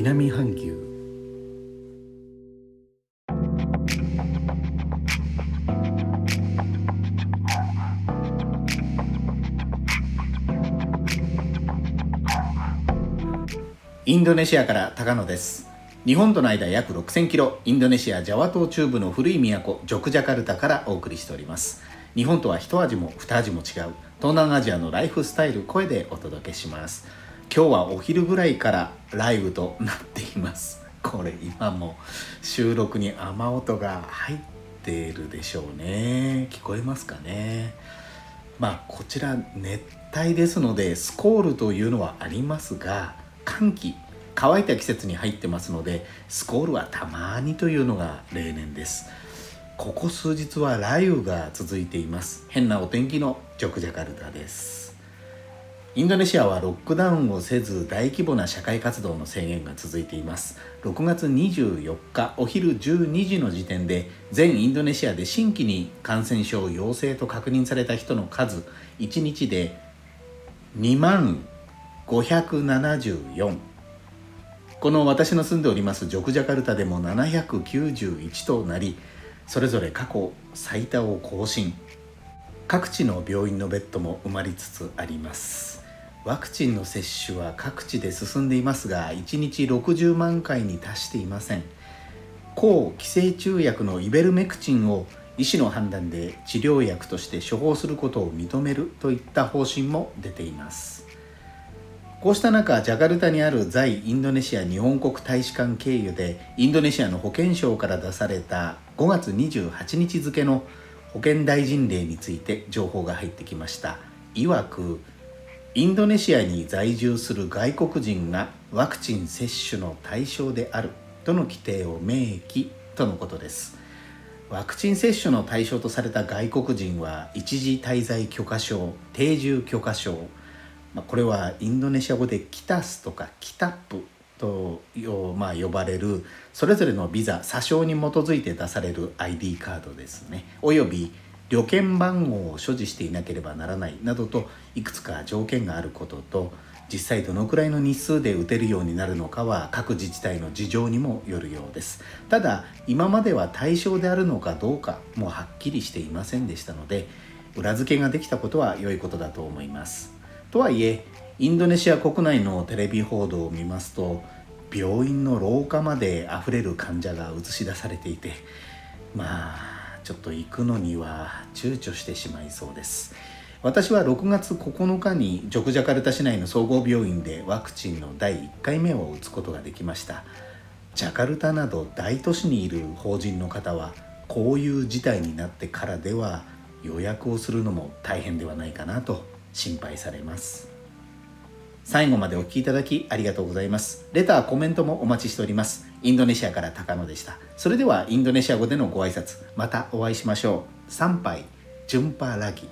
南半球。インドネシアから高野です。日本との間約6000キロ。インドネシアジャワ島中部の古い都ジョクジャカルタからお送りしております。日本とは一味も二味も違う。東南アジアのライフスタイル声でお届けします。今日はお昼ぐらいからライブとなっています。これ今も収録に雨音が入っているでしょうね。聞こえますかね？まあこちら熱帯ですのでスコールというのはありますが寒気乾いた季節に入ってますのでスコールはたまにというのが例年です。ここ数日は雷雨が続いています。変なお天気のジョクジャカルタです。インドネシアはロックダウンをせず大規模な社会活動の制限が続いています。6月24日お昼12時の時点で全インドネシアで新規に感染症陽性と確認された人の数1日で2万574この私の住んでおりますジョクジャカルタでも791となりそれぞれ過去最多を更新。各地の病院のベッドも埋まりつつあります。ワクチンの接種は各地で進んでいますが1日60万回に達していません。抗寄生虫薬のイベルメクチンを医師の判断で治療薬として処方することを認めるといった方針も出ています。こうした中ジャカルタにある在インドネシア日本国大使館経由でインドネシアの保健省から出された5月28日付の保健大臣令について情報が入ってきました。いわくインドネシアに在住する外国人がワクチン接種の対象であるとの規定を明記とのことです。ワクチン接種の対象とされた外国人は一時滞在許可証定住許可証。ま、これはインドネシア語でキタスとかキタップとまあ呼ばれるそれぞれのビザ詐称に基づいて出される ID カードですね。および旅券番号を所持していなければならないなどといくつか条件があることと実際どのくらいの日数で打てるようになるのかは各自治体の事情にもよるようです。ただ今までは対象であるのかどうかもはっきりしていませんでしたので裏付けができたことは良いことだと思います。とはいえインドネシア国内のテレビ報道を見ますと病院の廊下まで溢れる患者が映し出されていてまあちょっと行くのには躊躇してしまいそうです。私は6月9日にジョクジャカルタ市内の総合病院でワクチンの第1回目を打つことができました。ジャカルタなど大都市にいる法人の方はこういう事態になってからでは予約をするのも大変ではないかなと心配されます。最後までお聴きいただきありがとうございます。レターコメントもお待ちしております。インドネシアから高野でした。それではインドネシア語でのご挨拶またお会いしましょう。参拝ジュンパーラギ。